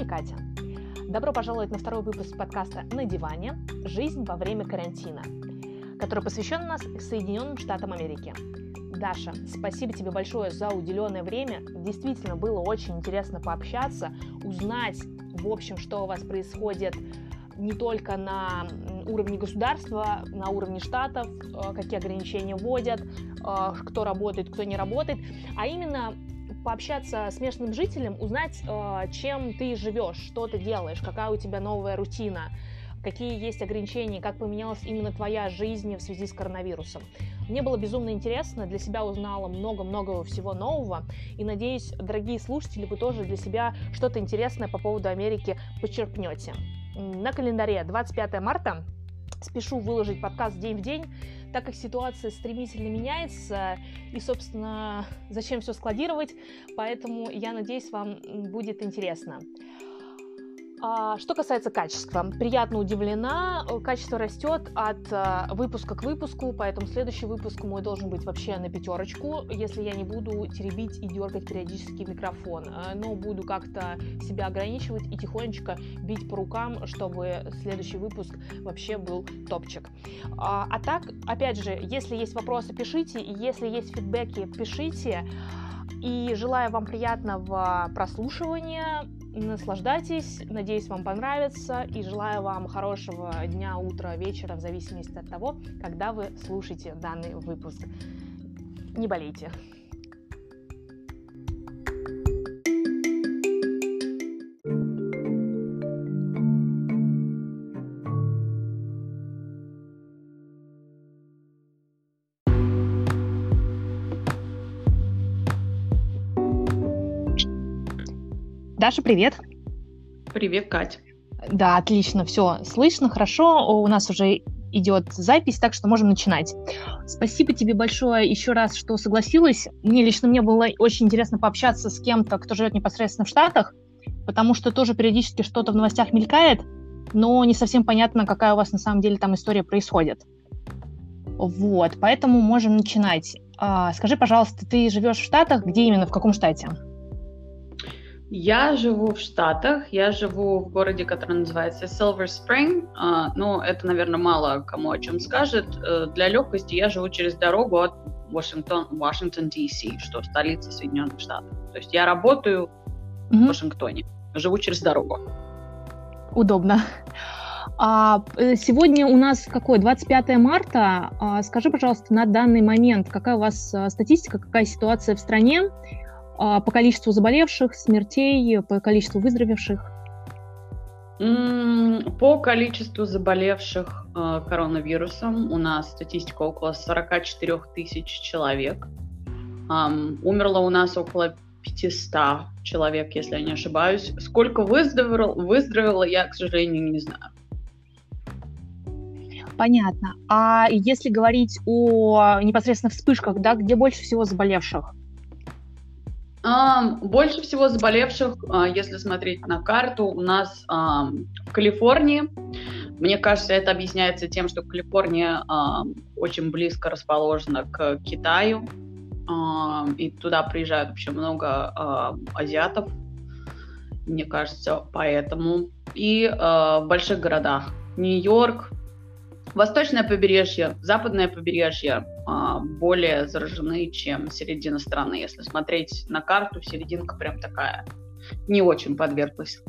вами Катя. Добро пожаловать на второй выпуск подкаста «На диване. Жизнь во время карантина», который посвящен нас Соединенным Штатам Америки. Даша, спасибо тебе большое за уделенное время. Действительно было очень интересно пообщаться, узнать, в общем, что у вас происходит не только на уровне государства, на уровне штатов, э, какие ограничения вводят, э, кто работает, кто не работает, а именно пообщаться с местным жителем, узнать, э, чем ты живешь, что ты делаешь, какая у тебя новая рутина, какие есть ограничения, как поменялась именно твоя жизнь в связи с коронавирусом. Мне было безумно интересно, для себя узнала много-много всего нового, и надеюсь, дорогие слушатели, вы тоже для себя что-то интересное по поводу Америки подчеркнете. На календаре 25 марта спешу выложить подкаст день в день, так как ситуация стремительно меняется, и, собственно, зачем все складировать, поэтому я надеюсь, вам будет интересно. А, что касается качества, приятно удивлена, э, качество растет от э, выпуска к выпуску, поэтому следующий выпуск мой должен быть вообще на пятерочку, если я не буду теребить и дергать периодически микрофон, э, но буду как-то себя ограничивать и тихонечко бить по рукам, чтобы следующий выпуск вообще был топчик. А, а так, опять же, если есть вопросы, пишите, если есть фидбэки, пишите. И желаю вам приятного прослушивания. Наслаждайтесь, надеюсь, вам понравится, и желаю вам хорошего дня, утра, вечера, в зависимости от того, когда вы слушаете данный выпуск. Не болейте. Даша, привет. Привет, Кать. Да, отлично, все слышно, хорошо. У нас уже идет запись, так что можем начинать. Спасибо тебе большое еще раз, что согласилась. Мне лично мне было очень интересно пообщаться с кем-то, кто живет непосредственно в Штатах, потому что тоже периодически что-то в новостях мелькает, но не совсем понятно, какая у вас на самом деле там история происходит. Вот, поэтому можем начинать. А, скажи, пожалуйста, ты живешь в Штатах, где именно, в каком штате? Я живу в Штатах, я живу в городе, который называется Silver Spring. Uh, ну, это, наверное, мало кому о чем скажет. Uh, для легкости я живу через дорогу от Вашингтон, Вашингтон, Д.С., что столица Соединенных Штатов. То есть я работаю mm-hmm. в Вашингтоне, живу через дорогу. Удобно. А э, сегодня у нас какой? 25 марта. А, скажи, пожалуйста, на данный момент, какая у вас а, статистика, какая ситуация в стране? А, по количеству заболевших, смертей, по количеству выздоровевших? По количеству заболевших э, коронавирусом у нас статистика около 44 тысяч человек. Умерло у нас около 500 человек, если я не ошибаюсь. Сколько выздоровело, выздоровело я, к сожалению, не знаю. Понятно. А если говорить о непосредственно вспышках, да, где больше всего заболевших? Больше всего заболевших, а, если смотреть на карту, у нас в Калифорнии. Мне кажется, это объясняется тем, что Калифорния очень близко расположена к Китаю, и туда приезжают вообще много азиатов, мне кажется, поэтому. И в больших городах. Нью-Йорк, Восточное побережье, западное побережье а, более заражены, чем середина страны. Если смотреть на карту, серединка прям такая не очень подверглась.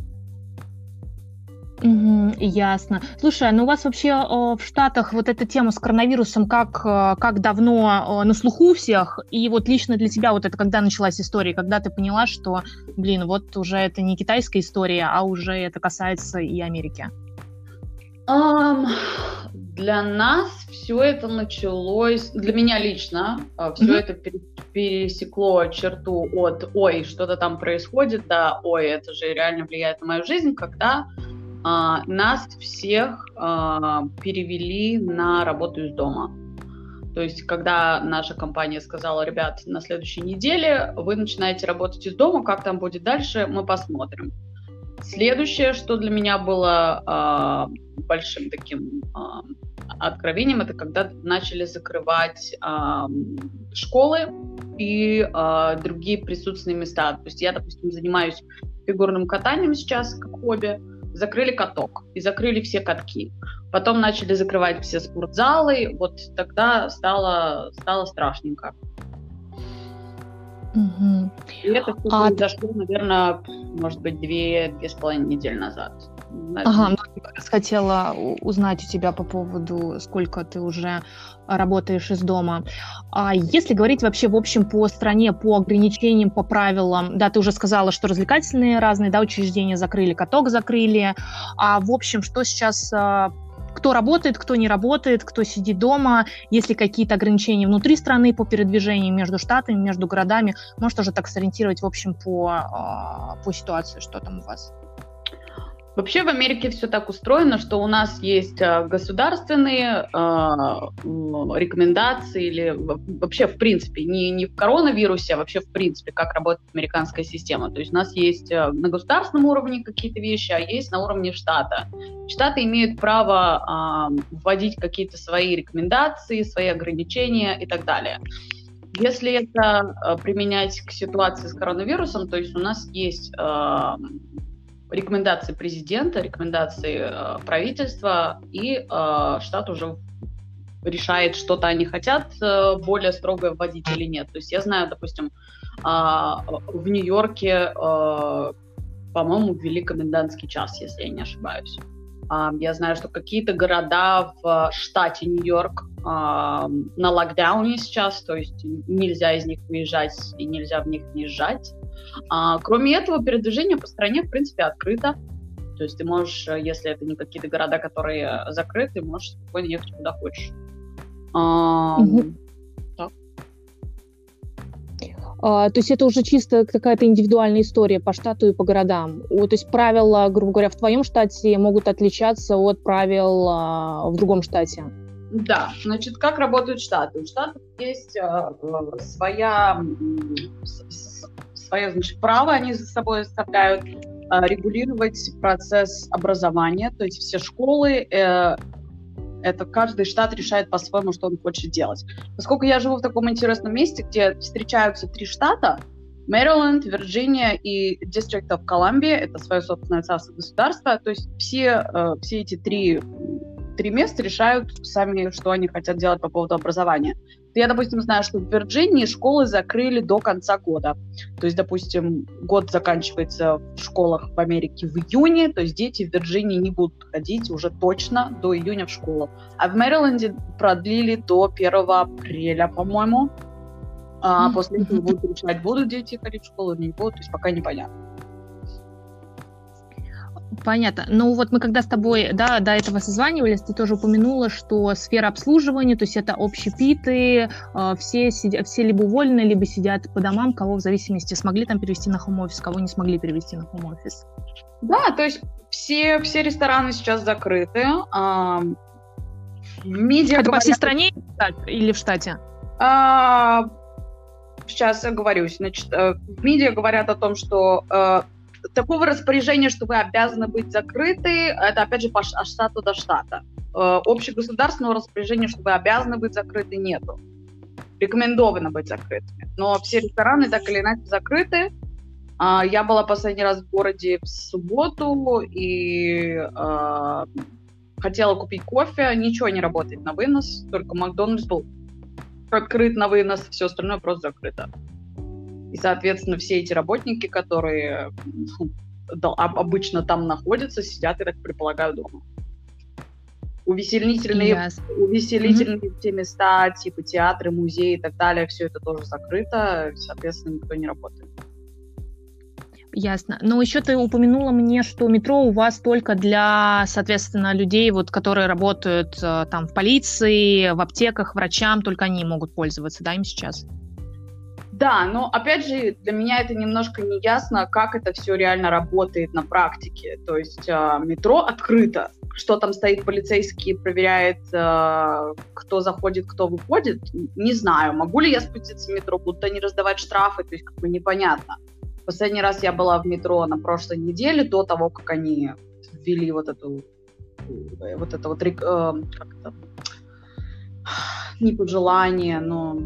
Угу, ясно. Слушай, а ну у вас вообще э, в Штатах вот эта тема с коронавирусом как, э, как давно э, на слуху у всех? И вот лично для тебя вот это когда началась история, когда ты поняла, что, блин, вот уже это не китайская история, а уже это касается и Америки? Um, для нас все это началось, для меня лично, а, все mm-hmm. это пересекло черту от «ой, что-то там происходит», да, «ой, это же реально влияет на мою жизнь», когда а, нас всех а, перевели на работу из дома. То есть, когда наша компания сказала, ребят, на следующей неделе вы начинаете работать из дома, как там будет дальше, мы посмотрим. Следующее, что для меня было э, большим таким э, откровением, это когда начали закрывать э, школы и э, другие присутственные места. То есть я, допустим, занимаюсь фигурным катанием сейчас как хобби, закрыли каток и закрыли все катки. Потом начали закрывать все спортзалы, вот тогда стало, стало страшненько. Угу. И это а... произошло, наверное, может быть, две, две с половиной недели назад. Ага, ну, я хотела узнать у тебя по поводу, сколько ты уже работаешь из дома. А если говорить вообще в общем по стране, по ограничениям, по правилам, да, ты уже сказала, что развлекательные разные, да, учреждения закрыли, каток закрыли, а в общем, что сейчас а, кто работает, кто не работает, кто сидит дома, есть ли какие-то ограничения внутри страны по передвижению между штатами, между городами, может уже так сориентировать, в общем, по, а, по ситуации, что там у вас? Вообще в Америке все так устроено, что у нас есть а, государственные э, рекомендации или вообще в принципе не, не в коронавирусе, а вообще в принципе, как работает американская система. То есть у нас есть а, на государственном уровне какие-то вещи, а есть на уровне штата. Штаты имеют право э, вводить какие-то свои рекомендации, свои ограничения и так далее. Если это э, применять к ситуации с коронавирусом, то есть у нас есть э, рекомендации президента, рекомендации э, правительства, и э, штат уже решает, что-то они хотят э, более строго вводить или нет. То есть я знаю, допустим, э, в Нью-Йорке, э, по-моему, ввели комендантский час, если я не ошибаюсь. Uh, я знаю, что какие-то города в штате Нью-Йорк uh, на локдауне сейчас, то есть нельзя из них выезжать и нельзя в них въезжать. А, кроме этого, передвижение по стране, в принципе, открыто. То есть ты можешь, э, если это не какие-то города, которые закрыты, можешь спокойно ехать куда хочешь. А, угу. А, то есть это уже чисто какая-то индивидуальная история по штату и по городам. то есть правила, грубо говоря, в твоем штате могут отличаться от правил а, в другом штате. Да, значит, как работают штаты? У штатов есть а, своя свое значит, право они за собой оставляют э, регулировать процесс образования, то есть все школы, э, это каждый штат решает по-своему, что он хочет делать. Поскольку я живу в таком интересном месте, где встречаются три штата, Мэриленд, Вирджиния и District of Columbia, это свое собственное царство государство, то есть все, э, все эти три три места решают сами, что они хотят делать по поводу образования. Я, допустим, знаю, что в Вирджинии школы закрыли до конца года. То есть, допустим, год заканчивается в школах в Америке в июне, то есть дети в Вирджинии не будут ходить уже точно до июня в школу. А в Мэриленде продлили до 1 апреля, по-моему. А после этого будут решать, будут дети ходить в школу или не будут, то есть пока непонятно. Понятно. Ну вот мы когда с тобой да, до этого созванивались, ты тоже упомянула, что сфера обслуживания, то есть это общепиты, э, все, сидят, все либо уволены, либо сидят по домам, кого в зависимости смогли там перевести на хом-офис, кого не смогли перевести на хом-офис. Да, то есть все, все рестораны сейчас закрыты. А, медиа это говорят... по всей стране или в штате? А, сейчас я говорю. Значит, э, в медиа говорят о том, что э, такого распоряжения, что вы обязаны быть закрыты, это опять же по штату до штата. Э, общегосударственного распоряжения, что вы обязаны быть закрыты, нету. Рекомендовано быть закрытыми. Но все рестораны так или иначе закрыты. А, я была последний раз в городе в субботу и э, хотела купить кофе. Ничего не работает на вынос, только Макдональдс был открыт на вынос, все остальное просто закрыто. И, соответственно, все эти работники, которые обычно там находятся, сидят, я так предполагаю, дома. Увеселительные, yes. увеселительные mm-hmm. те места, типа театры, музеи и так далее, все это тоже закрыто, соответственно, никто не работает. Ясно. Но еще ты упомянула мне, что метро у вас только для, соответственно, людей, вот, которые работают э, там в полиции, в аптеках, врачам, только они могут пользоваться, да, им сейчас? Да, но опять же, для меня это немножко не ясно, как это все реально работает на практике. То есть э, метро открыто, что там стоит полицейский, проверяет, э, кто заходит, кто выходит, не знаю. Могу ли я спуститься в метро, будут они раздавать штрафы, то есть как бы непонятно. Последний раз я была в метро на прошлой неделе, до того, как они ввели вот эту вот это вот, э, как это, не пожелание, но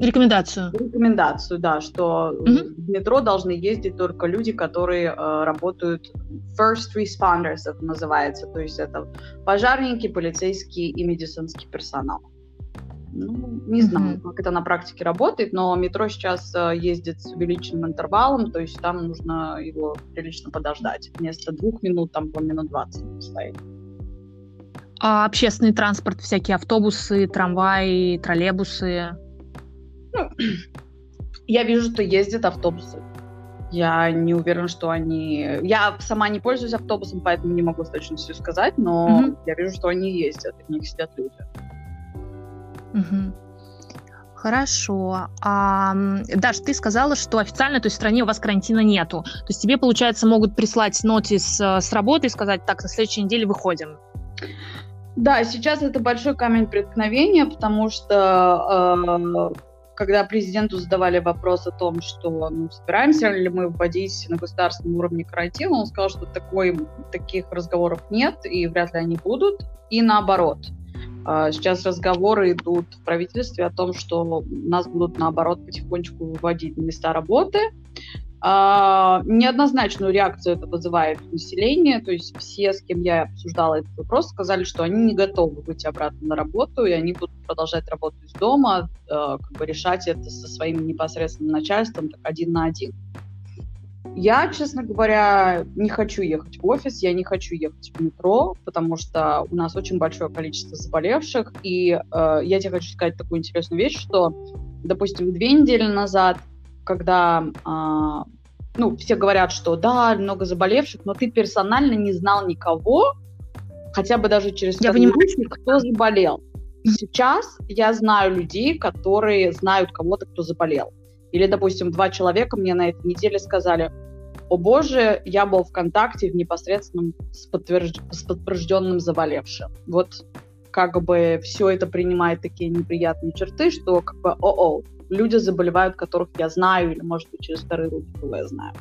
Рекомендацию. Рекомендацию, да, что угу. в метро должны ездить только люди, которые э, работают first responders, это называется, то есть это пожарники, полицейские и медицинский персонал. Ну, не знаю, mm-hmm. как это на практике работает, но метро сейчас э, ездит с увеличенным интервалом, то есть там нужно его прилично подождать. Вместо двух минут там по минут двадцать стоит. А общественный транспорт, всякие автобусы, трамваи, троллейбусы? Ну, я вижу, что ездят автобусы. Я не уверена, что они... Я сама не пользуюсь автобусом, поэтому не могу с точностью сказать, но mm-hmm. я вижу, что они ездят, в них сидят люди. Угу. Хорошо. А, Даш, ты сказала, что официально, то есть в стране у вас карантина нету. То есть тебе, получается, могут прислать нотис э, с работы и сказать, так, на следующей неделе выходим. Да, сейчас это большой камень преткновения, потому что э, когда президенту задавали вопрос о том, что ну, собираемся ли мы вводить на государственном уровне карантин, он сказал, что такой, таких разговоров нет и вряд ли они будут. И наоборот – а, сейчас разговоры идут в правительстве о том, что нас будут, наоборот, потихонечку выводить на места работы. А, неоднозначную реакцию это вызывает население, то есть все, с кем я обсуждала этот вопрос, сказали, что они не готовы выйти обратно на работу, и они будут продолжать работать из дома, а, как бы решать это со своим непосредственным начальством так один на один. Я, честно говоря, не хочу ехать в офис, я не хочу ехать в метро, потому что у нас очень большое количество заболевших. И э, я тебе хочу сказать такую интересную вещь, что, допустим, две недели назад, когда э, ну, все говорят, что да, много заболевших, но ты персонально не знал никого, хотя бы даже через я понимаю, кто заболел. Сейчас я знаю людей, которые знают кого-то, кто заболел. Или, допустим, два человека мне на этой неделе сказали, о боже, я был в контакте в непосредственном с, подтвержд... с подтвержденным заболевшим. Вот как бы все это принимает такие неприятные черты, что как бы, о-о, люди заболевают, которых я знаю, или, может быть, через вторые руки, кого я знаю.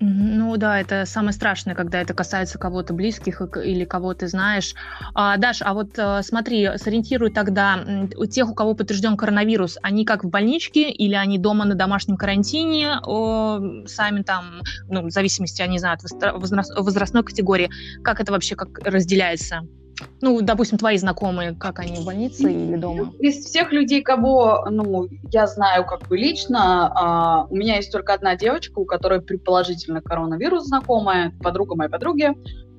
Ну да, это самое страшное, когда это касается кого-то близких или кого ты знаешь. А, Даш, а вот э, смотри, сориентируй тогда у тех, у кого подтвержден коронавирус, они как в больничке или они дома на домашнем карантине, о, сами там, ну, в зависимости, я не знаю, от возрастной категории, как это вообще как разделяется? Ну, допустим, твои знакомые, как они в больнице или дома? Из всех людей, кого, ну, я знаю как бы лично, а, у меня есть только одна девочка, у которой предположительно коронавирус знакомая, подруга моей подруги.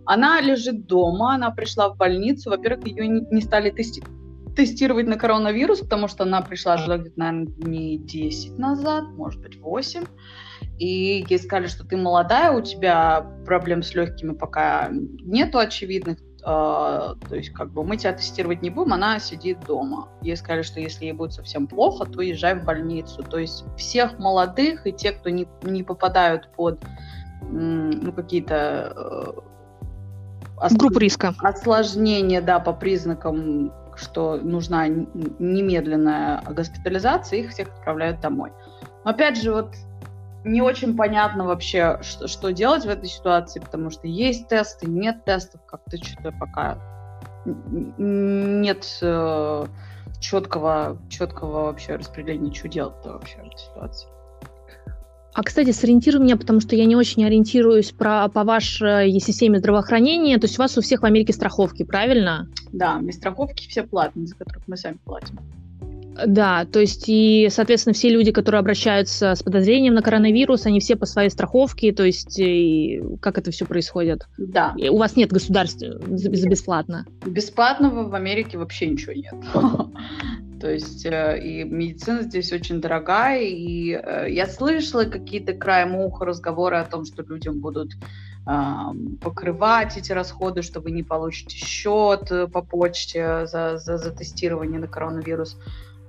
Она лежит дома, она пришла в больницу. Во-первых, ее не, не стали тести тестировать на коронавирус, потому что она пришла же где-то, наверное, не 10 назад, может быть, 8. И ей сказали, что ты молодая, у тебя проблем с легкими пока нету очевидных, то есть, как бы мы тебя тестировать не будем, она сидит дома. Ей сказали, что если ей будет совсем плохо, то езжай в больницу. То есть всех молодых и те, кто не, не попадают под ну, какие-то uh, группы риска. Осложнения, да, по признакам, что нужна немедленная госпитализация, их всех отправляют домой. Но опять же, вот не очень понятно вообще, что, что делать в этой ситуации, потому что есть тесты, нет тестов, как-то что-то пока нет э, четкого, четкого вообще распределения, что делать-то вообще в этой ситуации. А, кстати, сориентируй меня, потому что я не очень ориентируюсь про, по вашей системе здравоохранения. То есть у вас у всех в Америке страховки, правильно? Да, у страховки все платные, за которых мы сами платим. Да, то есть и, соответственно, все люди, которые обращаются с подозрением на коронавирус, они все по своей страховке, то есть и как это все происходит? Да. И у вас нет государства за бесплатно? Бесплатного в Америке вообще ничего нет. То есть э, и медицина здесь очень дорогая, и э, я слышала какие-то краем уха разговоры о том, что людям будут покрывать эти расходы, что вы не получите счет э, по почте за, за, за тестирование на коронавирус.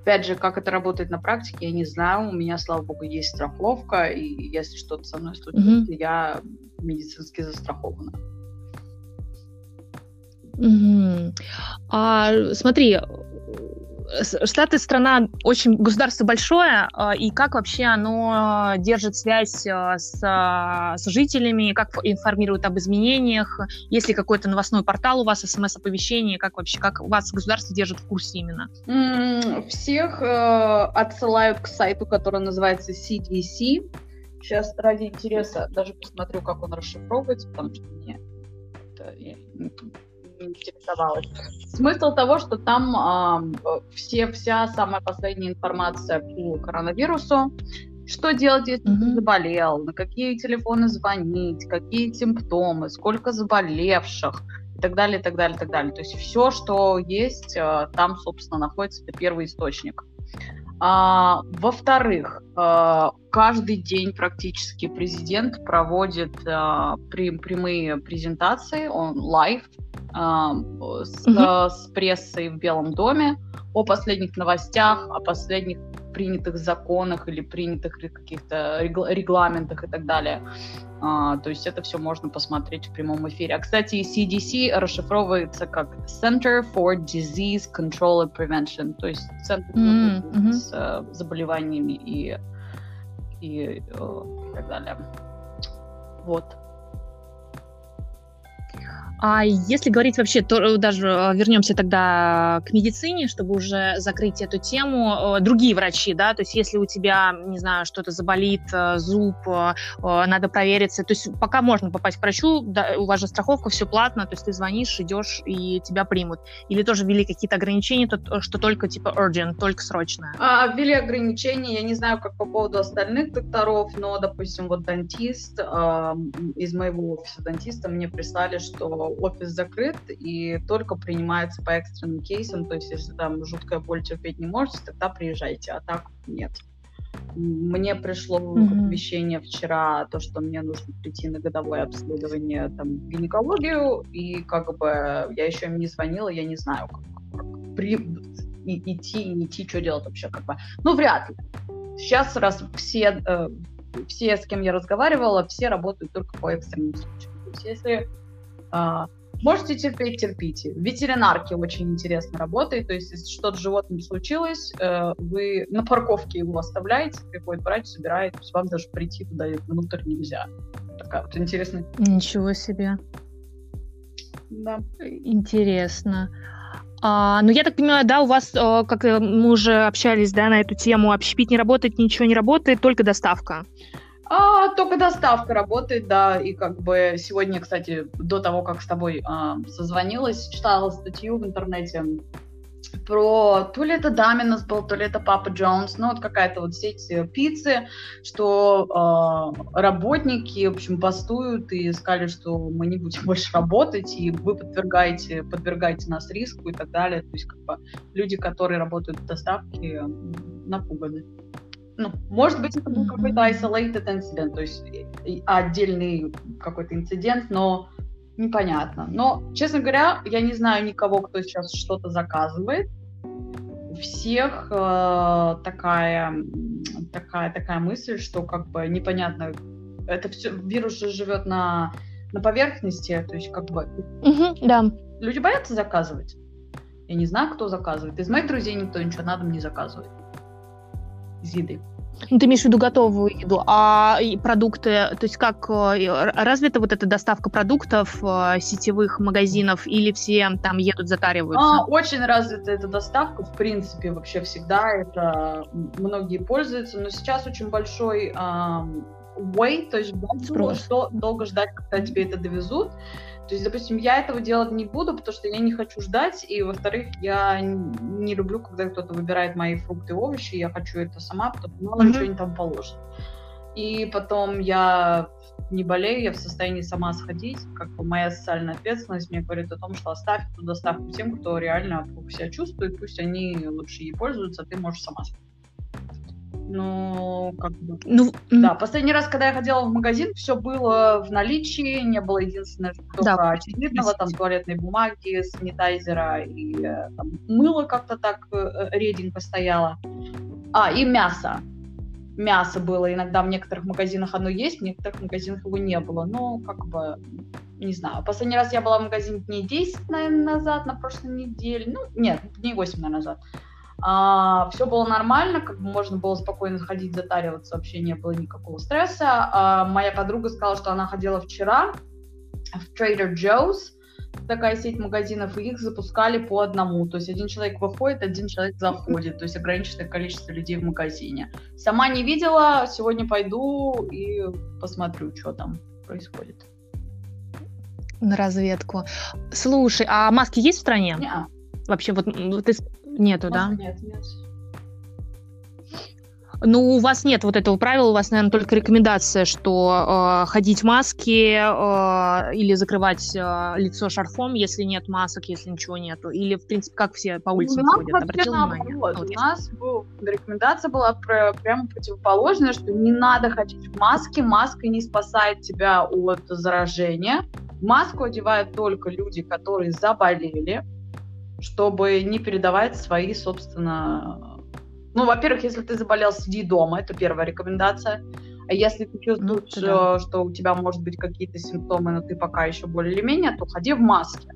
Опять же, как это работает на практике, я не знаю. У меня, слава богу, есть страховка, и если что-то со мной случится, mm-hmm. я медицински застрахована. Mm-hmm. А смотри, Штаты страна очень государство большое, а, и как вообще оно держит связь а, с, с жителями, как информирует об изменениях, есть ли какой-то новостной портал у вас, смс-оповещение, как вообще, как вас государство держит в курсе именно? Всех э, отсылают к сайту, который называется CDC. Сейчас ради интереса даже посмотрю, как он расшифровывается, потому что мне это, интересовалась. Смысл того, что там э, все, вся самая последняя информация по коронавирусу, что делать, если mm-hmm. ты заболел, на какие телефоны звонить, какие симптомы, сколько заболевших и так далее, и так далее, и так далее. То есть все, что есть, э, там, собственно, находится, это первый источник. А, во-вторых, а, каждый день практически президент проводит а, прям, прямые презентации, он live а, с, mm-hmm. с прессой в Белом доме о последних новостях, о последних принятых законах или принятых каких-то регламентах и так далее. А, то есть это все можно посмотреть в прямом эфире. А, кстати, CDC расшифровывается как Center for Disease Control and Prevention, то есть центр mm-hmm. с э, заболеваниями и, и, э, и так далее. Вот. А если говорить вообще, то э, даже э, вернемся тогда к медицине, чтобы уже закрыть эту тему. Э, другие врачи, да, то есть если у тебя, не знаю, что-то заболит, зуб, надо провериться, то есть пока можно попасть к врачу, да, у вас же страховка, все платно, то есть ты звонишь, идешь и тебя примут. Или тоже ввели какие-то ограничения, что только типа urgent, только срочно? А, ввели ограничения, я не знаю, как по поводу остальных докторов, но, допустим, вот дантист, э, из моего офиса дантиста мне прислали, что офис закрыт и только принимается по экстренным кейсам, то есть если там жуткая боль терпеть не можете, тогда приезжайте, а так нет. Мне пришло mm-hmm. оповещение вчера, то, что мне нужно прийти на годовое обследование там, гинекологию, и как бы я еще им не звонила, я не знаю, как, как при, и, идти, не идти, что делать вообще, как бы. Ну, вряд ли. Сейчас, раз все, э, все, с кем я разговаривала, все работают только по экстренным случаям. То есть, если можете терпеть, терпите. В ветеринарке очень интересно работает, то есть если что-то с животным случилось, э, вы на парковке его оставляете, приходит врач, собирает, то есть вам даже прийти туда внутрь нельзя. Такая вот интересная. Ничего себе. Да. Интересно. А, ну, я так понимаю, да, у вас, э, как мы уже общались, да, на эту тему, общепит не работает, ничего не работает, только доставка. А, только доставка работает, да, и как бы сегодня, кстати, до того, как с тобой а, созвонилась, читала статью в интернете про то ли это Доминос был, то ли это Папа Джонс, ну вот какая-то вот сеть э, пиццы, что э, работники, в общем, бастуют и сказали, что мы не будем больше работать, и вы подвергаете, подвергаете нас риску и так далее. То есть как бы люди, которые работают в доставке, напуганы ну, может быть, это был какой-то isolated incident, то есть отдельный какой-то инцидент, но непонятно. Но, честно говоря, я не знаю никого, кто сейчас что-то заказывает. У всех э, такая, такая, такая мысль, что как бы непонятно, это все, вирус же живет на, на поверхности, то есть как бы... Mm-hmm, да. Люди боятся заказывать. Я не знаю, кто заказывает. Из моих друзей никто ничего на дом не заказывает из еды. Ну, ты имеешь в виду готовую еду, а продукты, то есть как э, развита вот эта доставка продуктов э, сетевых магазинов или все там едут, затариваются? А, очень развита эта доставка, в принципе, вообще всегда это многие пользуются, но сейчас очень большой um, wait, то есть что долго ждать, когда тебе это довезут. То есть, допустим, я этого делать не буду, потому что я не хочу ждать, и, во-вторых, я не люблю, когда кто-то выбирает мои фрукты и овощи, я хочу это сама, потому что мало mm-hmm. что они там положат. И потом я не болею, я в состоянии сама сходить, как бы моя социальная ответственность мне говорит о том, что оставь эту доставку тем, кто реально себя чувствует, пусть они лучше ей пользуются, а ты можешь сама сходить. Ну, как бы... Ну, да, последний раз, когда я ходила в магазин, все было в наличии, не было единственное, что да, очевидного, там туалетной бумаги, санитайзера и э, там, мыло как-то так э, э, реденько стояло. А, и мясо. Мясо было иногда в некоторых магазинах оно есть, в некоторых магазинах его не было. Ну, как бы, не знаю. Последний раз я была в магазине дней 10, наверное, назад, на прошлой неделе. Ну, нет, дней 8, наверное, назад. А, все было нормально, как бы можно было спокойно ходить, затариваться, вообще не было никакого стресса. А, моя подруга сказала, что она ходила вчера в Trader Joe's, такая сеть магазинов, и их запускали по одному. То есть один человек выходит, один человек заходит. То есть ограниченное количество людей в магазине. Сама не видела, сегодня пойду и посмотрю, что там происходит. На разведку. Слушай, а маски есть в стране? Не-а. Вообще, вот ты нету, да? Нет, нет. Ну, у вас нет вот этого правила, у вас, наверное, только рекомендация, что э, ходить в маске э, или закрывать э, лицо шарфом, если нет масок, если ничего нету. Или, в принципе, как все по улице у ходят. Обратил внимание? Вот, вот, у нас был, рекомендация была про, прямо противоположная, что не надо ходить в маске, маска не спасает тебя от заражения. Маску одевают только люди, которые заболели, чтобы не передавать свои, собственно, ну, во-первых, если ты заболел, сиди дома, это первая рекомендация. А если ты чувствуешь, ну, да. что у тебя может быть какие-то симптомы, но ты пока еще более или менее, то ходи в маске.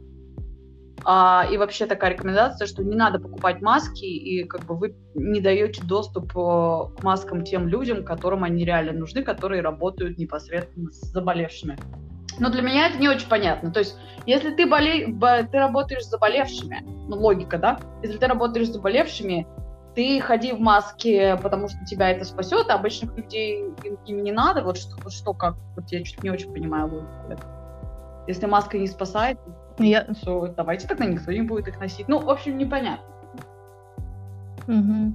А, и вообще такая рекомендация, что не надо покупать маски, и как бы вы не даете доступ э, к маскам тем людям, которым они реально нужны, которые работают непосредственно с заболевшими. Но для меня это не очень понятно. То есть, если ты, боле... ты работаешь с заболевшими, ну, логика, да? Если ты работаешь с заболевшими, ты ходи в маске, потому что тебя это спасет, а обычных людей им, им не надо. Вот что, что как? Вот я чуть не очень понимаю логику. Если маска не спасает, я... то давайте тогда никто не будет их носить. Ну, в общем, непонятно. Угу.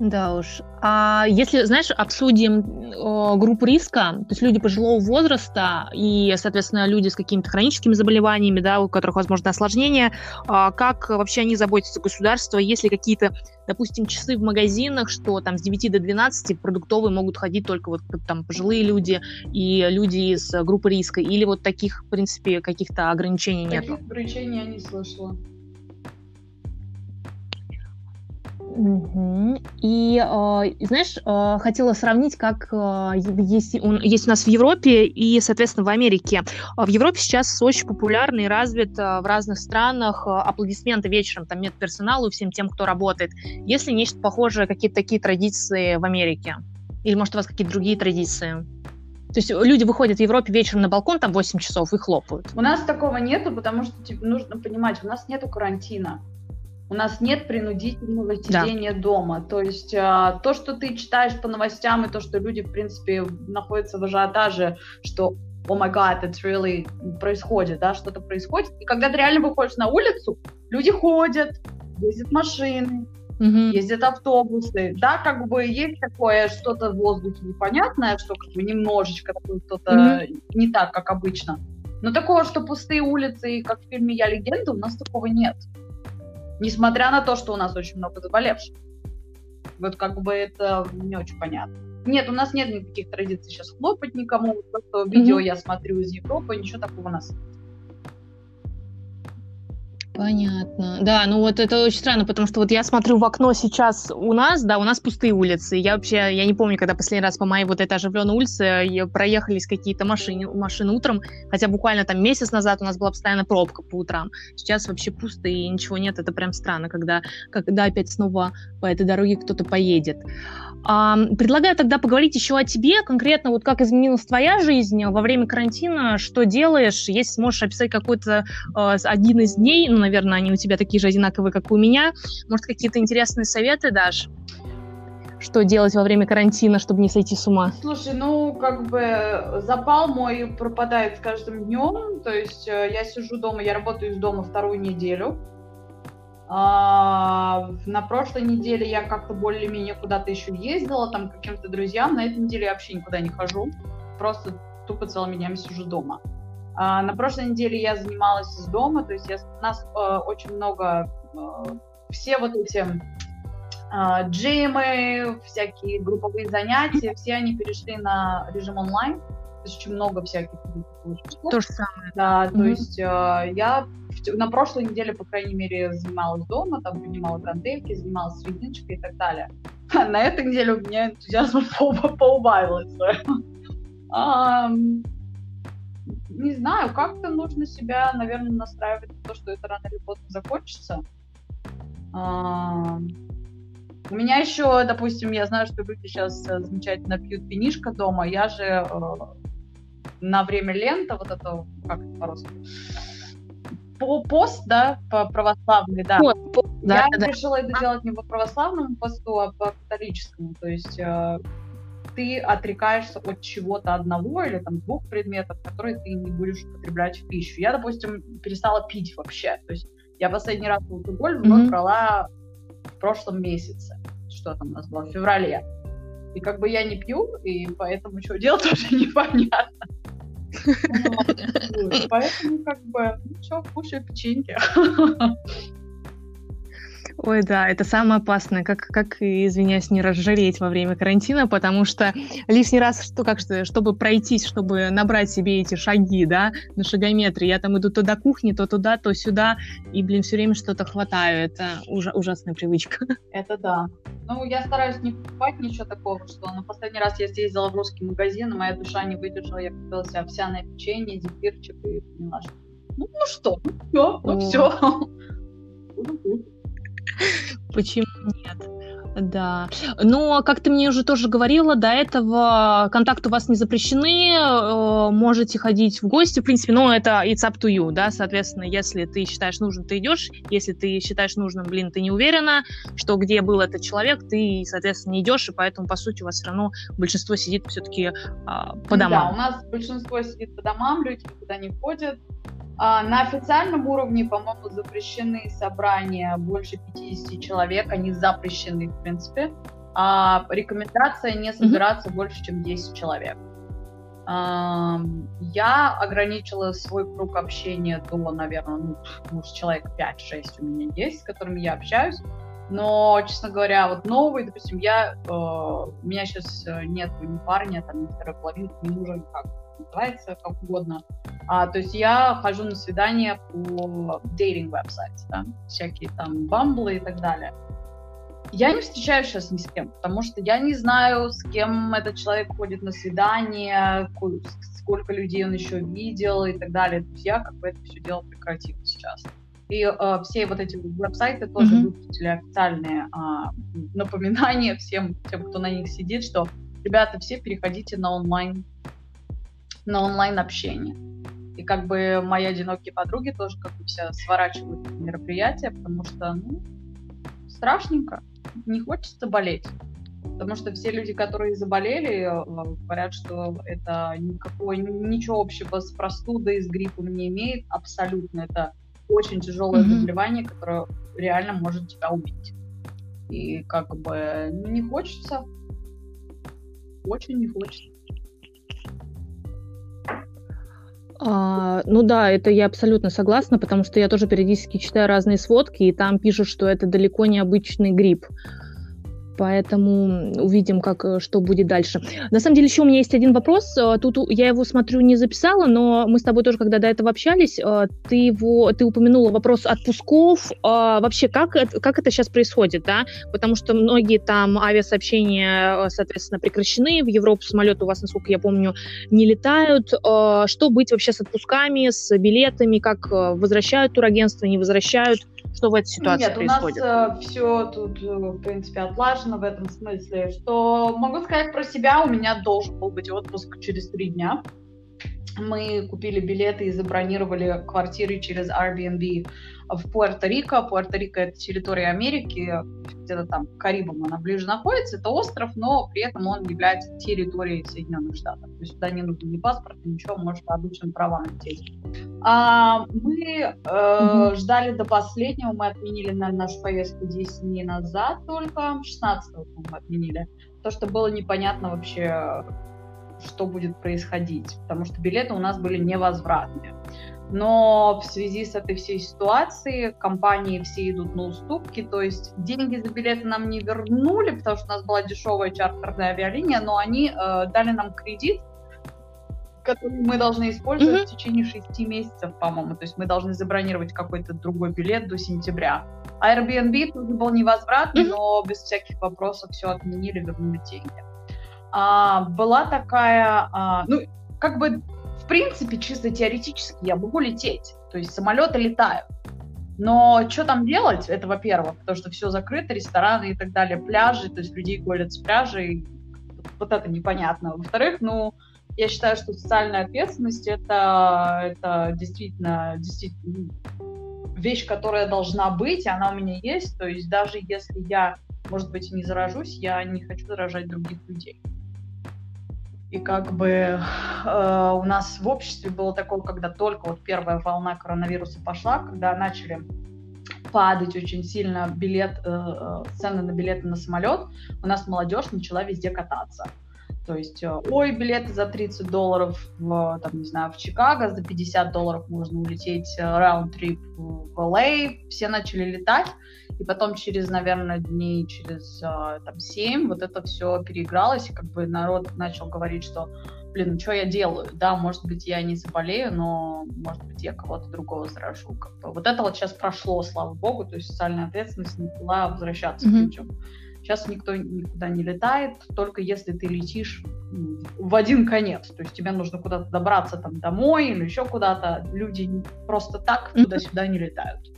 Да уж. А если, знаешь, обсудим э, группу риска, то есть люди пожилого возраста и, соответственно, люди с какими-то хроническими заболеваниями, да, у которых, возможно, осложнения, э, как вообще они заботятся государство, есть ли какие-то, допустим, часы в магазинах, что там с 9 до 12 продуктовые могут ходить только вот там пожилые люди и люди из группы риска, или вот таких, в принципе, каких-то ограничений нет? Таких ограничений я не слышала. И, э, знаешь, э, хотела сравнить, как э, есть, есть у нас в Европе и, соответственно, в Америке. В Европе сейчас очень популярный и развит в разных странах аплодисменты вечером там медперсоналу и всем тем, кто работает. Есть ли нечто похожее, какие-то такие традиции в Америке? Или, может, у вас какие-то другие традиции? То есть люди выходят в Европе вечером на балкон, там 8 часов, и хлопают. У нас такого нету, потому что типа, нужно понимать, у нас нету карантина у нас нет принудительного сидения да. дома. То есть а, то, что ты читаешь по новостям, и то, что люди, в принципе, находятся в ажиотаже, что о май гад, это really происходит, да, что-то происходит. И когда ты реально выходишь на улицу, люди ходят, ездят машины, mm-hmm. ездят автобусы, да, как бы есть такое что-то в воздухе непонятное, что как бы немножечко что-то mm-hmm. не так, как обычно. Но такого, что пустые улицы, как в фильме «Я легенда», у нас такого нет несмотря на то, что у нас очень много заболевших. Вот как бы это не очень понятно. Нет, у нас нет никаких традиций сейчас хлопать никому. То, что видео mm-hmm. я смотрю из Европы, ничего такого у нас нет. Понятно. Да, ну вот это очень странно, потому что вот я смотрю в окно сейчас у нас, да, у нас пустые улицы. Я вообще, я не помню, когда последний раз по моей вот этой оживленной улице проехались какие-то машины, машины утром, хотя буквально там месяц назад у нас была постоянно пробка по утрам. Сейчас вообще пусто и ничего нет, это прям странно, когда, когда опять снова по этой дороге кто-то поедет. Предлагаю тогда поговорить еще о тебе, конкретно вот как изменилась твоя жизнь во время карантина, что делаешь, если сможешь описать какой-то э, один из дней, ну, наверное, они у тебя такие же одинаковые, как у меня, может, какие-то интересные советы дашь? Что делать во время карантина, чтобы не сойти с ума? Слушай, ну, как бы запал мой пропадает с каждым днем, то есть э, я сижу дома, я работаю из дома вторую неделю, а, на прошлой неделе я как-то более-менее куда-то еще ездила, там, к каким-то друзьям. На этой неделе я вообще никуда не хожу. Просто тупо целыми днями сижу дома. А, на прошлой неделе я занималась из дома, то есть я, у нас э, очень много, э, все вот эти э, джимы, всякие групповые занятия, все они перешли на режим онлайн. Есть очень много всяких. То же самое. Да, mm-hmm. то есть э, я на прошлой неделе, по крайней мере, занималась дома, там поднимала гантельки, занималась средничкой и так далее. А на этой неделе у меня энтузиазм поубавился. Не знаю, как-то нужно себя, наверное, настраивать на то, что это рано или поздно закончится. У меня еще, допустим, я знаю, что люди сейчас э, замечательно пьют винишко дома. Я же э, на время лента, вот это, как это по-русски, по пост, да, по православный, да. Пост, пост, я да, решила да. это делать не по православному посту, а по католическому. То есть э, ты отрекаешься от чего-то одного или там двух предметов, которые ты не будешь употреблять в пищу. Я, допустим, перестала пить вообще. То есть я последний раз алкоголь вновь mm-hmm. брала в прошлом месяце. Что там у нас было? В феврале. И как бы я не пью, и поэтому что делать тоже непонятно. Поэтому как бы, ну что, кушай печеньки. Ой, да, это самое опасное, как, как извиняюсь, не разжиреть во время карантина, потому что лишний раз, что, как, чтобы пройтись, чтобы набрать себе эти шаги, да, на шагометре, я там иду то до кухни, то туда, то сюда, и, блин, все время что-то хватаю, это ужа- ужасная привычка. Это да. Ну, я стараюсь не покупать ничего такого, что на последний раз я съездила в русский магазин, и моя душа не выдержала, я купила себе овсяное печенье, зефирчик, и поняла, что ну, ну что, ну все, ну все. Почему нет? Да. Но, как ты мне уже тоже говорила, до этого контакты у вас не запрещены, э, можете ходить в гости, в принципе, но это it's up to you, да, соответственно, если ты считаешь нужным, ты идешь, если ты считаешь нужным, блин, ты не уверена, что где был этот человек, ты, соответственно, не идешь, и поэтому, по сути, у вас все равно большинство сидит все-таки а, по домам. Да, у нас большинство сидит по домам, люди никуда не ходят, а, на официальном уровне, по-моему, запрещены собрания больше 50 человек, они запрещены, в принципе. А рекомендация не собираться mm-hmm. больше, чем 10 человек. А, я ограничила свой круг общения до, наверное, ну, может, человек 5-6 у меня есть, с которыми я общаюсь. Но, честно говоря, вот новый, допустим, я, э, у меня сейчас э, нет ни парня, там, ни второй половинки, ни мужа, никак называется, как угодно. А, то есть я хожу на свидания по dating веб-сайте, да, всякие там бамблы и так далее. Я не встречаюсь сейчас ни с кем, потому что я не знаю, с кем этот человек ходит на свидание, сколько людей он еще видел и так далее. То есть я как бы это все дело прекратила сейчас. И э, все вот эти веб-сайты тоже mm-hmm. выпустили официальные э, напоминания всем тем, кто на них сидит, что ребята, все переходите на онлайн на онлайн-общение. И как бы мои одинокие подруги тоже как бы все сворачивают мероприятия, потому что, ну, страшненько, не хочется болеть. Потому что все люди, которые заболели, э, говорят, что это никакой, ничего общего с простудой, с гриппом не имеет. Абсолютно. Это очень тяжелое mm-hmm. заболевание, которое реально может тебя убить. И как бы не хочется. Очень не хочется. А, ну да, это я абсолютно согласна, потому что я тоже периодически читаю разные сводки, и там пишут, что это далеко не обычный грипп. Поэтому увидим, как, э, что будет дальше. На самом деле, еще у меня есть один вопрос. Э, тут я его, смотрю, не записала, но мы с тобой тоже, когда до этого общались, э, ты, его, ты упомянула вопрос отпусков. Вообще, как, как это сейчас происходит, да? Потому что многие там авиасообщения, соответственно, прекращены. В Европу самолеты у вас, насколько я помню, не летают. Что быть вообще с отпусками, с билетами? Как возвращают турагентства, не возвращают? Что в этой ситуации Нет, происходит? У нас э, все тут, э, в принципе, отлажено в этом смысле, что могу сказать про себя, у меня должен был быть отпуск через три дня. Мы купили билеты и забронировали квартиры через Airbnb в Пуэрто-Рико. Пуэрто-Рико — это территория Америки, где-то там к Карибам она ближе находится. Это остров, но при этом он является территорией Соединенных Штатов. То есть сюда не нужен ни паспорт, ничего, может по обычным правам лететь. А, мы э, mm-hmm. ждали до последнего, мы отменили на нашу поездку 10 дней назад только, 16 мы отменили. То, что было непонятно вообще, что будет происходить, потому что билеты у нас были невозвратные. Но в связи с этой всей ситуацией компании все идут на уступки, то есть деньги за билеты нам не вернули, потому что у нас была дешевая чартерная авиалиния, но они э, дали нам кредит, который мы должны использовать mm-hmm. в течение шести месяцев, по-моему. То есть мы должны забронировать какой-то другой билет до сентября. Airbnb тоже был невозвратный, mm-hmm. но без всяких вопросов все отменили, вернули деньги. А, была такая, а, ну, как бы в принципе, чисто теоретически я могу лететь. То есть самолеты летают. Но что там делать, это во-первых, потому что все закрыто, рестораны и так далее, пляжи, то есть людей гонят с пляжей, вот это непонятно. Во-вторых, ну, я считаю, что социальная ответственность это, это действительно, действительно вещь, которая должна быть, и она у меня есть. То есть даже если я, может быть, не заражусь, я не хочу заражать других людей. И как бы э, у нас в обществе было такое, когда только вот первая волна коронавируса пошла, когда начали падать очень сильно билет, э, э цены на билеты на самолет, у нас молодежь начала везде кататься. То есть, э, ой, билеты за 30 долларов в, там, не знаю, в Чикаго, за 50 долларов можно улететь раунд-трип э, в LA, все начали летать, и потом через, наверное, дней через э, там 7 вот это все переигралось, и как бы народ начал говорить, что, блин, ну что я делаю? Да, может быть, я не заболею, но, может быть, я кого-то другого заражу. Как бы. Вот это вот сейчас прошло, слава богу, то есть социальная ответственность начала возвращаться mm-hmm. к людям. Сейчас никто никуда не летает, только если ты летишь в один конец. То есть тебе нужно куда-то добраться там домой или еще куда-то. Люди просто так туда-сюда не летают.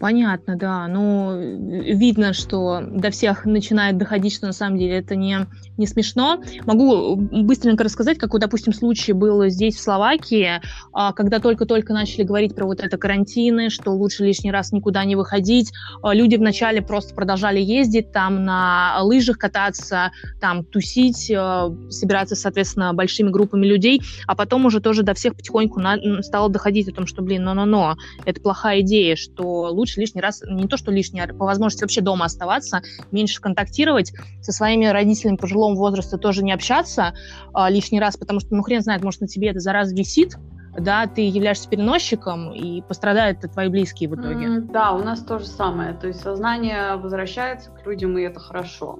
Понятно, да. Ну, видно, что до всех начинает доходить, что на самом деле это не, не смешно. Могу быстренько рассказать, какой, допустим, случай был здесь, в Словакии, а, когда только-только начали говорить про вот это карантины, что лучше лишний раз никуда не выходить. А, люди вначале просто продолжали ездить, там на лыжах кататься, там тусить, а, собираться, соответственно, большими группами людей, а потом уже тоже до всех потихоньку на, стало доходить о том, что, блин, но-но-но, это плохая идея, что лучше лишний раз, не то что лишний, а по возможности вообще дома оставаться, меньше контактировать, со своими родителями пожилого возраста тоже не общаться а, лишний раз, потому что, ну, хрен знает, может, на тебе эта зараза висит, да, ты являешься переносчиком, и пострадают твои близкие в итоге. Mm, да, у нас то же самое. То есть сознание возвращается к людям, и это хорошо.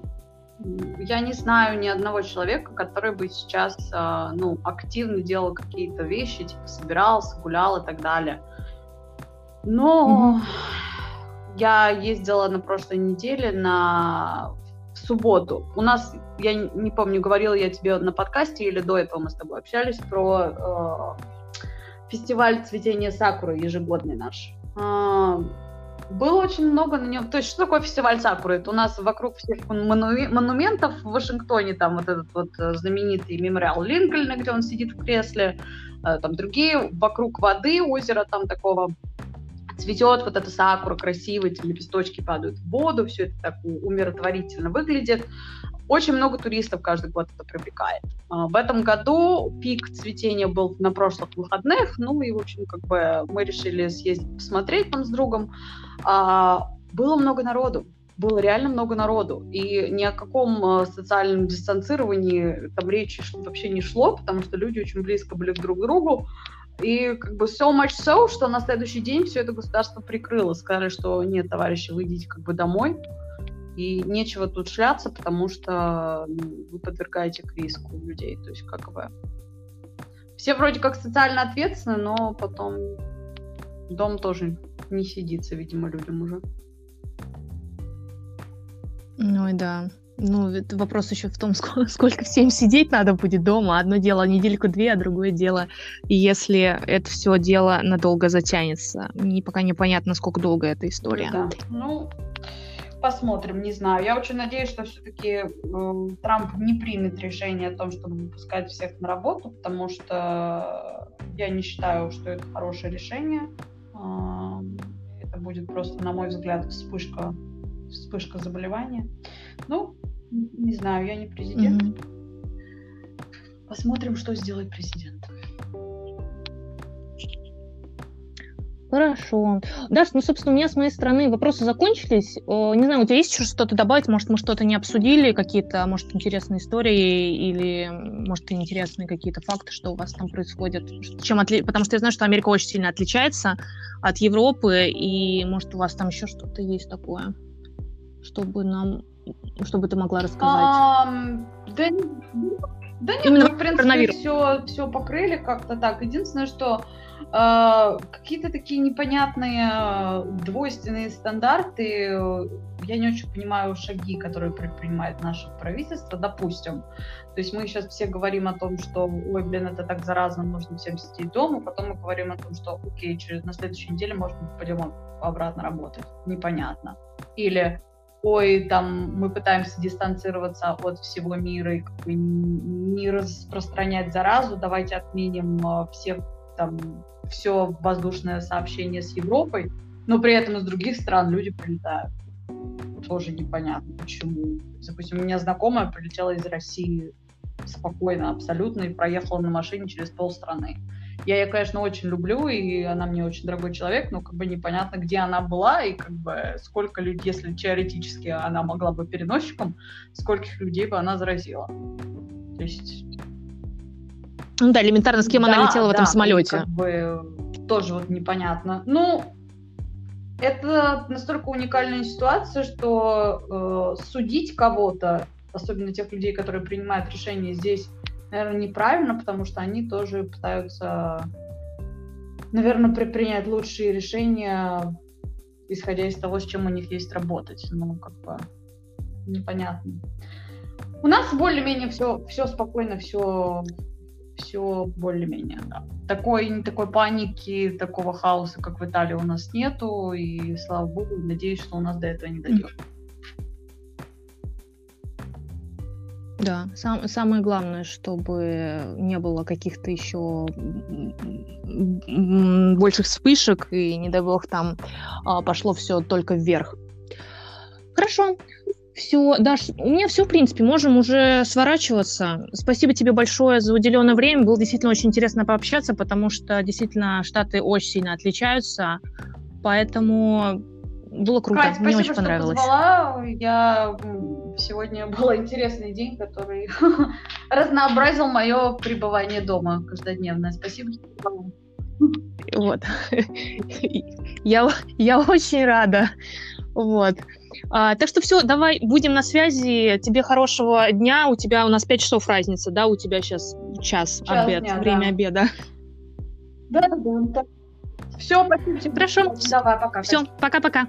Я не знаю ни одного человека, который бы сейчас а, ну, активно делал какие-то вещи, типа собирался, гулял и так далее. Но mm-hmm. я ездила на прошлой неделе на субботу. У нас, я не помню, говорила я тебе на подкасте или до этого мы с тобой общались про э, фестиваль цветения сакуры ежегодный наш. Э, было очень много на нем. То есть, что такое фестиваль Сакуры? Это у нас вокруг всех монументов в Вашингтоне, там вот этот вот э, знаменитый мемориал Линкольна, где он сидит в кресле, э, там другие вокруг воды, озера там такого цветет вот эта сакура красиво, эти лепесточки падают в воду, все это так умиротворительно выглядит. Очень много туристов каждый год это привлекает. А, в этом году пик цветения был на прошлых выходных, ну и, в общем, как бы мы решили съездить посмотреть там с другом. А, было много народу, было реально много народу, и ни о каком а, социальном дистанцировании там речи вообще не шло, потому что люди очень близко были друг к другу, и как бы so much so, что на следующий день все это государство прикрыло. Сказали, что нет, товарищи, вы идите как бы домой. И нечего тут шляться, потому что вы подвергаете к риску людей. То есть как бы все вроде как социально ответственны, но потом дом тоже не сидится, видимо, людям уже. Ну и да. Ну, вопрос еще в том, сколько, сколько всем сидеть надо будет дома. Одно дело недельку-две, а другое дело, если это все дело надолго затянется. Не, пока непонятно, сколько долго эта история. Да. Ну, посмотрим, не знаю. Я очень надеюсь, что все-таки э, Трамп не примет решение о том, чтобы выпускать всех на работу, потому что я не считаю, что это хорошее решение. Э, это будет просто, на мой взгляд, вспышка, вспышка заболевания. Ну, не знаю, я не президент. Mm-hmm. Посмотрим, что сделает президент. Хорошо. Даш, ну, собственно, у меня с моей стороны вопросы закончились. Не знаю, у тебя есть еще что-то добавить? Может, мы что-то не обсудили, какие-то, может, интересные истории или, может, интересные какие-то факты, что у вас там происходит? Чем отли... Потому что я знаю, что Америка очень сильно отличается от Европы, и, может, у вас там еще что-то есть такое, чтобы нам чтобы ты могла рассказать? А, да, да нет, Именно мы, в принципе, все, все покрыли как-то так. Единственное, что э, какие-то такие непонятные двойственные стандарты я не очень понимаю шаги, которые предпринимает наше правительство, допустим. То есть мы сейчас все говорим о том, что, ой, блин, это так заразно, нужно всем сидеть дома, потом мы говорим о том, что, окей, через, на следующей неделе, может быть, пойдем обратно работать. Непонятно. Или ой, там мы пытаемся дистанцироваться от всего мира и как бы не распространять заразу, давайте отменим э, все там все воздушное сообщение с Европой, но при этом из других стран люди прилетают. Тоже непонятно, почему. Допустим, у меня знакомая прилетела из России спокойно, абсолютно, и проехала на машине через полстраны. Я ее, конечно, очень люблю, и она мне очень дорогой человек, но как бы непонятно, где она была, и как бы сколько людей, если теоретически она могла бы переносчиком, скольких людей бы она заразила. То есть... Ну да, элементарно, с кем да, она летела в этом самолете. Как бы тоже вот непонятно. Ну, это настолько уникальная ситуация, что э, судить кого-то, особенно тех людей, которые принимают решения здесь, наверное, неправильно, потому что они тоже пытаются, наверное, принять лучшие решения, исходя из того, с чем у них есть работать. Ну, как бы непонятно. У нас более-менее все, все спокойно, все, все более-менее, да. Такой, такой паники, такого хаоса, как в Италии, у нас нету, и слава богу, надеюсь, что у нас до этого не дойдет. Mm-hmm. Да, сам, самое главное, чтобы не было каких-то еще больших вспышек, и, не дай бог, там а, пошло все только вверх. Хорошо. Все, Даш, у меня все, в принципе, можем уже сворачиваться. Спасибо тебе большое за уделенное время. Было действительно очень интересно пообщаться, потому что действительно Штаты очень сильно отличаются. Поэтому было круто. Кать, Мне спасибо, очень понравилось. Что позвала. Я сегодня был интересный день, который разнообразил мое пребывание дома каждодневное. Спасибо. Вот. Я, я очень рада. Вот. А, так что все, давай будем на связи. Тебе хорошего дня. У тебя у нас 5 часов разница, да? У тебя сейчас час, час обед, дня, время да. обеда. Да, да, да. Все, спасибо. Хорошо. Давай, пока. Все, пока-пока.